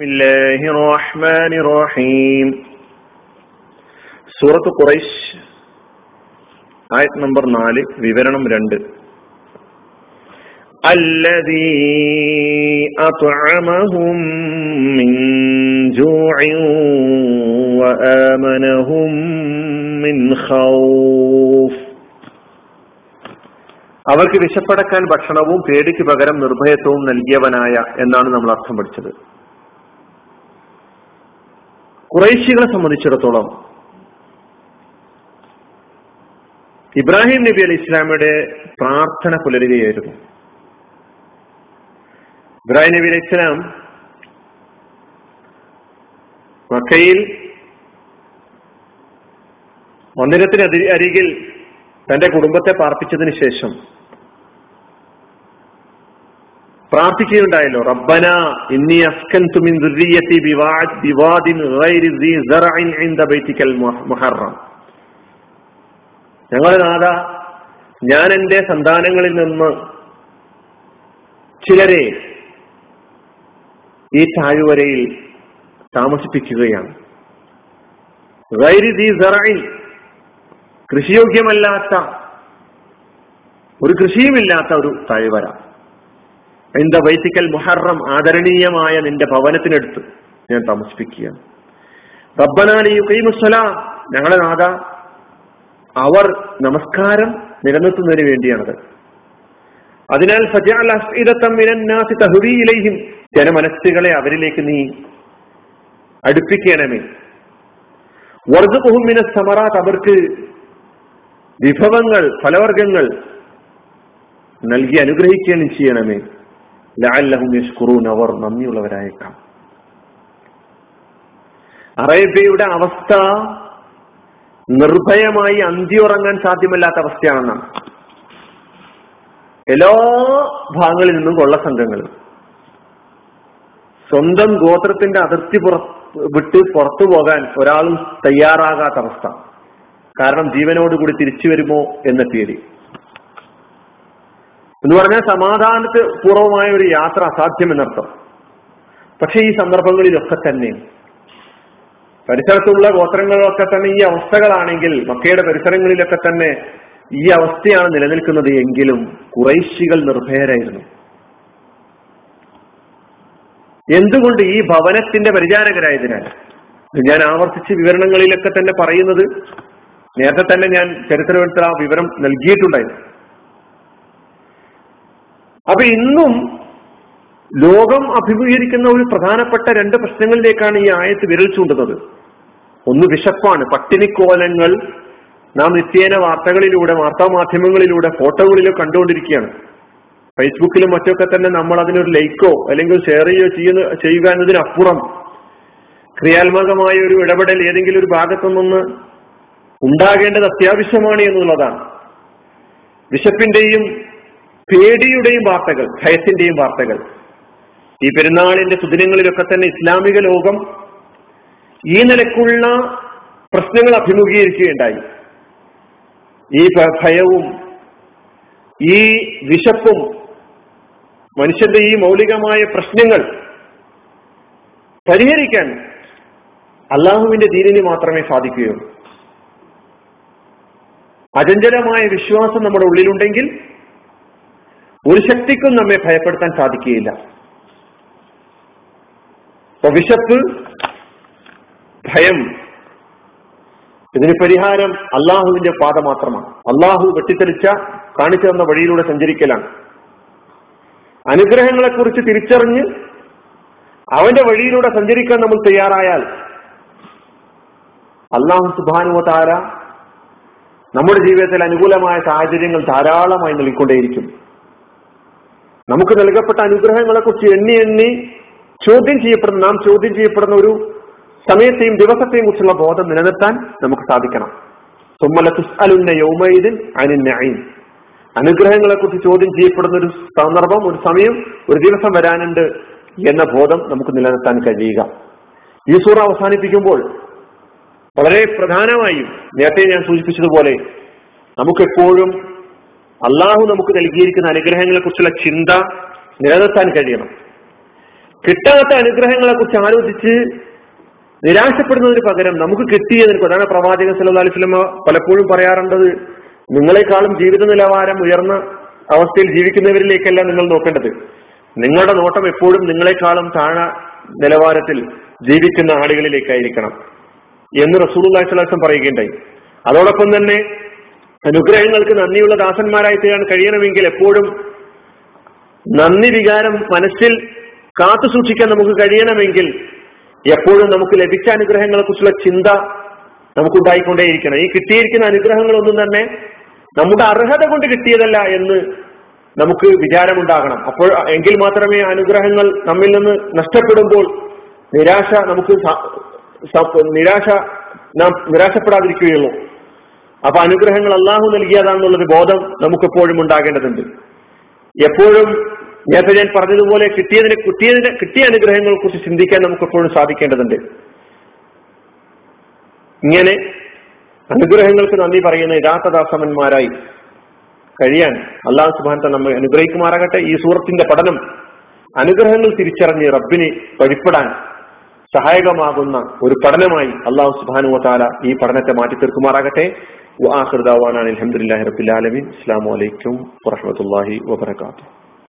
الله الرحمن الرحيم സൂറത്ത് ഖുറൈശ് ആയത് നമ്പർ നാല് വിവരണം രണ്ട് الذي أطعمهم من جوع وآمنهم من خوف അവർക്ക് വിശപ്പടക്കാൻ ഭക്ഷണവും പേടിക്ക് പകരം നിർഭയത്വവും നൽകിയവനായ എന്നാണ് നമ്മൾ അർത്ഥം പഠിച്ചത് കുറേശികളെ സംബന്ധിച്ചിടത്തോളം ഇബ്രാഹിം നബി അലി ഇസ്ലാമിയുടെ പ്രാർത്ഥന പുലരുകയായിരുന്നു. ഇബ്രാഹിം നബി അലി ഇസ്ലാം മക്കയിൽ മന്ദിരത്തിന് അരികിൽ തന്റെ കുടുംബത്തെ പാർപ്പിച്ചതിന് ശേഷം പ്രാർത്ഥിക്കുകയുണ്ടായല്ലോ. റബ്ബന ഇന്നി അസ്കൻതു മിൻ ദുർരിയതി ബിവാദിൻ ഗൈരി ദി സറഇൻ ഇൻദ ബൈതിക്കൽ മുഹറം. ഞങ്ങളുടെ നാഥ ഞാൻ എന്റെ സന്താനങ്ങളിൽ നിന്ന് ചിലരെ ഈ താഴ്വരയിൽ താമസിപ്പിക്കുകയാണ്. ഗൈരി ദി സറഇൻ കൃഷിയോഗ്യമല്ലാത്ത ഒരു കൃഷിയുമില്ലാത്ത ഒരു താഴ്വര. എന്താ വൈസിക്കൽ മുഹറം ആദരണീയമായ നിന്റെ ഭവനത്തിനടുത്ത് ഞാൻ താമസിപ്പിക്കുക റബ്ബനാലി കൈമുസ്വല ഞങ്ങളെ നാഥ അവർ നമസ്കാരം നിലനിർത്തുന്നതിന് വേണ്ടിയാണത്. അതിനാൽ തഹുവിയിലേക്കും ജനമനസ്സുകളെ അവരിലേക്ക് നീ അടുപ്പിക്കണമേ. വർദ്ധ ബഹുമിന സമറാത്ത്. അവർക്ക് വിഭവങ്ങൾ ഫലവർഗങ്ങൾ നൽകി അനുഗ്രഹിക്കുകയും ചെയ്യണമേ. ലാല്ലഹും യഷ്കുറൂൻ അവർ നന്ദിയുള്ളവരായേക്കാം. അറേബ്യയുടെ അവസ്ഥ നിർഭയമായി അന്തിയുറങ്ങാൻ സാധ്യമല്ലാത്ത അവസ്ഥയാണെന്നാണ്. എല്ലാ ഭാഗങ്ങളിൽ നിന്നും കൊള്ള സംഘങ്ങൾ സ്വന്തം ഗോത്രത്തിന്റെ അതിർത്തി വിട്ട് പുറത്തു പോകാൻ ഒരാളും തയ്യാറാകാത്ത അവസ്ഥ. കാരണം ജീവനോടുകൂടി തിരിച്ചു വരുമോ എന്ന പേടി എന്ന് പറഞ്ഞാൽ സമാധാനത്ത് പൂർവമായ ഒരു യാത്ര അസാധ്യം എന്നർത്ഥം പക്ഷെ ഈ സന്ദർഭങ്ങളിലൊക്കെ തന്നെ പരിസരത്തുള്ള ഗോത്രങ്ങളിലൊക്കെ തന്നെ ഈ അവസ്ഥകളാണെങ്കിൽ മക്കയുടെ പരിസരങ്ങളിലൊക്കെ തന്നെ ഈ അവസ്ഥയാണ് നിലനിൽക്കുന്നത് എങ്കിലും കുറൈശികൾ നിർഭയരായിരുന്നു. എന്തുകൊണ്ട് ഈ ഭവനത്തിന്റെ പരിചാരകരായതിനാൽ? ഞാൻ ആവർത്തിച്ച് വിവരണങ്ങളിലൊക്കെ തന്നെ പറയുന്നത് നേരത്തെ തന്നെ ഞാൻ ചരിത്രമെടുത്ത ആ വിവരം നൽകിയിട്ടുണ്ടായിരുന്നു. അപ്പൊ ഇന്നും ലോകം അഭിമുഖീകരിക്കുന്ന ഒരു പ്രധാനപ്പെട്ട രണ്ട് പ്രശ്നങ്ങളിലേക്കാണ് ഈ ആയത്ത് വിരൽ ചൂണ്ടുന്നത്. ഒന്ന് വിശപ്പാണ്. പട്ടിണിക്കോലങ്ങൾ നാം നിത്യേന വാർത്തകളിലൂടെ വാർത്താമാധ്യമങ്ങളിലൂടെ ഫോട്ടോകളിലോ കണ്ടുകൊണ്ടിരിക്കുകയാണ്. ഫേസ്ബുക്കിലും മറ്റൊക്കെ തന്നെ നമ്മൾ അതിനൊരു ലൈക്കോ അല്ലെങ്കിൽ ഷെയർ ചെയ്യോ ചെയ്യുന്ന ചെയ്യുക എന്നതിനപ്പുറം ക്രിയാത്മകമായ ഒരു ഇടപെടൽ ഏതെങ്കിലും ഒരു ഭാഗത്തു നിന്ന് ഉണ്ടാകേണ്ടത് അത്യാവശ്യമാണ് എന്നുള്ളതാണ്. വിശപ്പിന്റെയും പേടിയുടെയും വാർത്തകൾ ഭയത്തിന്റെയും വാർത്തകൾ. ഈ പെരുന്നാളിന്റെ സുദിനങ്ങളിലൊക്കെ തന്നെ ഇസ്ലാമിക ലോകം ഈ നിലക്കുള്ള പ്രശ്നങ്ങൾ അഭിമുഖീകരിക്കുകയുണ്ടായി. ഈ ഭയവും ഈ വിശപ്പും മനുഷ്യന്റെ ഈ മൗലികമായ പ്രശ്നങ്ങൾ പരിഹരിക്കാൻ അള്ളാഹുവിന്റെ ദീനിന് മാത്രമേ സാധിക്കുകയുള്ളൂ. അചഞ്ചലമായ വിശ്വാസം നമ്മുടെ ഉള്ളിലുണ്ടെങ്കിൽ ഒരു ശക്തിക്കും നമ്മെ ഭയപ്പെടുത്താൻ സാധിക്കുകയില്ല. അപ്പൊ വിശപ്പ് ഭയം ഇതിന് പരിഹാരം അള്ളാഹുവിന്റെ പാത മാത്രമാണ്. അള്ളാഹു വെട്ടിത്തെളിച്ച കാണിച്ചു തന്ന വഴിയിലൂടെ സഞ്ചരിക്കലാണ്. അനുഗ്രഹങ്ങളെക്കുറിച്ച് തിരിച്ചറിഞ്ഞ് അവന്റെ വഴിയിലൂടെ സഞ്ചരിക്കാൻ നമ്മൾ തയ്യാറായാൽ അള്ളാഹു സുബാനുവ താര നമ്മുടെ ജീവിതത്തിൽ അനുകൂലമായ സാഹചര്യങ്ങൾ ധാരാളമായി നൽകിക്കൊണ്ടേയിരിക്കും. നമുക്ക് നൽകപ്പെട്ട അനുഗ്രഹങ്ങളെ കുറിച്ച് എണ്ണി എണ്ണി ചോദ്യം ചെയ്യപ്പെടുന്ന നാം ചോദ്യം ചെയ്യപ്പെടുന്ന ഒരു സമയത്തെയും ദിവസത്തെയും കുറിച്ചുള്ള ബോധം നിലനിർത്താൻ നമുക്ക് സാധിക്കണം. സുമ്മലത്തുസ്അലുന്ന യൗമൈദിൻ അനിന്നഈൻ അനുഗ്രഹങ്ങളെ കുറിച്ച് ചോദ്യം ചെയ്യപ്പെടുന്ന ഒരു സന്ദർഭം ഒരു സമയം ഒരു ദിവസം വരാനുണ്ട് എന്ന ബോധം നമുക്ക് നിലനിർത്താൻ കഴിയുക. ഈ സൂറ അവസാനിപ്പിക്കുമ്പോൾ വളരെ പ്രധാനമായും നേരത്തെ ഞാൻ സൂചിപ്പിച്ചതുപോലെ നമുക്കെപ്പോഴും അള്ളാഹു നമുക്ക് നൽകിയിരിക്കുന്ന അനുഗ്രഹങ്ങളെ കുറിച്ചുള്ള ചിന്ത നിലനിർത്താൻ കഴിയണം. കിട്ടാത്ത അനുഗ്രഹങ്ങളെ കുറിച്ച് ആലോചിച്ച് നിരാശപ്പെടുന്നതിന് പകരം നമുക്ക് കിട്ടിയതിന് അതാണ് പ്രവാചകൻ സല്ലല്ലാഹു അലൈഹി വസല്ലമ പലപ്പോഴും പറയാറുണ്ടത് നിങ്ങളെക്കാളും ജീവിത നിലവാരം ഉയർന്ന അവസ്ഥയിൽ ജീവിക്കുന്നവരിലേക്കല്ല നിങ്ങൾ നോക്കേണ്ടത്. നിങ്ങളുടെ നോട്ടം എപ്പോഴും നിങ്ങളെക്കാളും താഴെ നിലവാരത്തിൽ ജീവിക്കുന്ന ആളുകളിലേക്കായിരിക്കണം എന്ന് സ്വല്ലല്ലാഹു അലൈഹി വസല്ലം പറയുകയുണ്ടായി. അതോടൊപ്പം തന്നെ അനുഗ്രഹങ്ങൾക്ക് നന്ദിയുള്ള ദാസന്മാരായി തീരാൻ കഴിയണമെങ്കിൽ എപ്പോഴും നന്ദി വികാരം മനസ്സിൽ കാത്തു സൂക്ഷിക്കാൻ നമുക്ക് കഴിയണമെങ്കിൽ എപ്പോഴും നമുക്ക് ലഭിച്ച അനുഗ്രഹങ്ങളെ കുറിച്ചുള്ള ചിന്ത നമുക്കുണ്ടായിക്കൊണ്ടേയിരിക്കണം. ഈ കിട്ടിയിരിക്കുന്ന അനുഗ്രഹങ്ങളൊന്നും തന്നെ നമ്മുടെ അർഹത കൊണ്ട് കിട്ടിയതല്ല എന്ന് നമുക്ക് വിചാരമുണ്ടാകണം. അപ്പോൾ എങ്കിൽ മാത്രമേ അനുഗ്രഹങ്ങൾ നമ്മിൽ നിന്ന് നഷ്ടപ്പെടുമ്പോൾ നിരാശ നമുക്ക് നിരാശ നാം നിരാശപ്പെടാതിരിക്കുകയുള്ളൂ. അപ്പൊ അനുഗ്രഹങ്ങൾ അള്ളാഹു നൽകിയതാണെന്നുള്ളൊരു ബോധം നമുക്ക് എപ്പോഴും ഉണ്ടാകേണ്ടതുണ്ട്. എപ്പോഴും നേരത്തെ ഞാൻ പറഞ്ഞതുപോലെ കിട്ടിയതിനെ കിട്ടിയതിനെ കിട്ടിയ അനുഗ്രഹങ്ങളെ കുറിച്ച് ചിന്തിക്കാൻ നമുക്ക് എപ്പോഴും സാധിക്കേണ്ടതുണ്ട്. ഇങ്ങനെ അനുഗ്രഹങ്ങൾക്ക് നന്ദി പറയുന്ന യഥാർത്ഥദാസമന്മാരായി കഴിയാൻ അള്ളാഹു സുബാനത്തെ നമ്മെ അനുഗ്രഹിക്കുമാറാകട്ടെ. ഈ സൂറത്തിന്റെ പഠനം അനുഗ്രഹങ്ങൾ തിരിച്ചറിഞ്ഞ് റബ്ബിനെ വഴിപ്പെടാൻ സഹായകമാകുന്ന ഒരു പഠനമായി അള്ളാഹു സുബാനു താല ഈ പഠനത്തെ മാറ്റി തീർക്കുമാറാകട്ടെ وآخر دعوانا الحمد لله رب العالمين. السلام عليكم ورحمة الله وبركاته.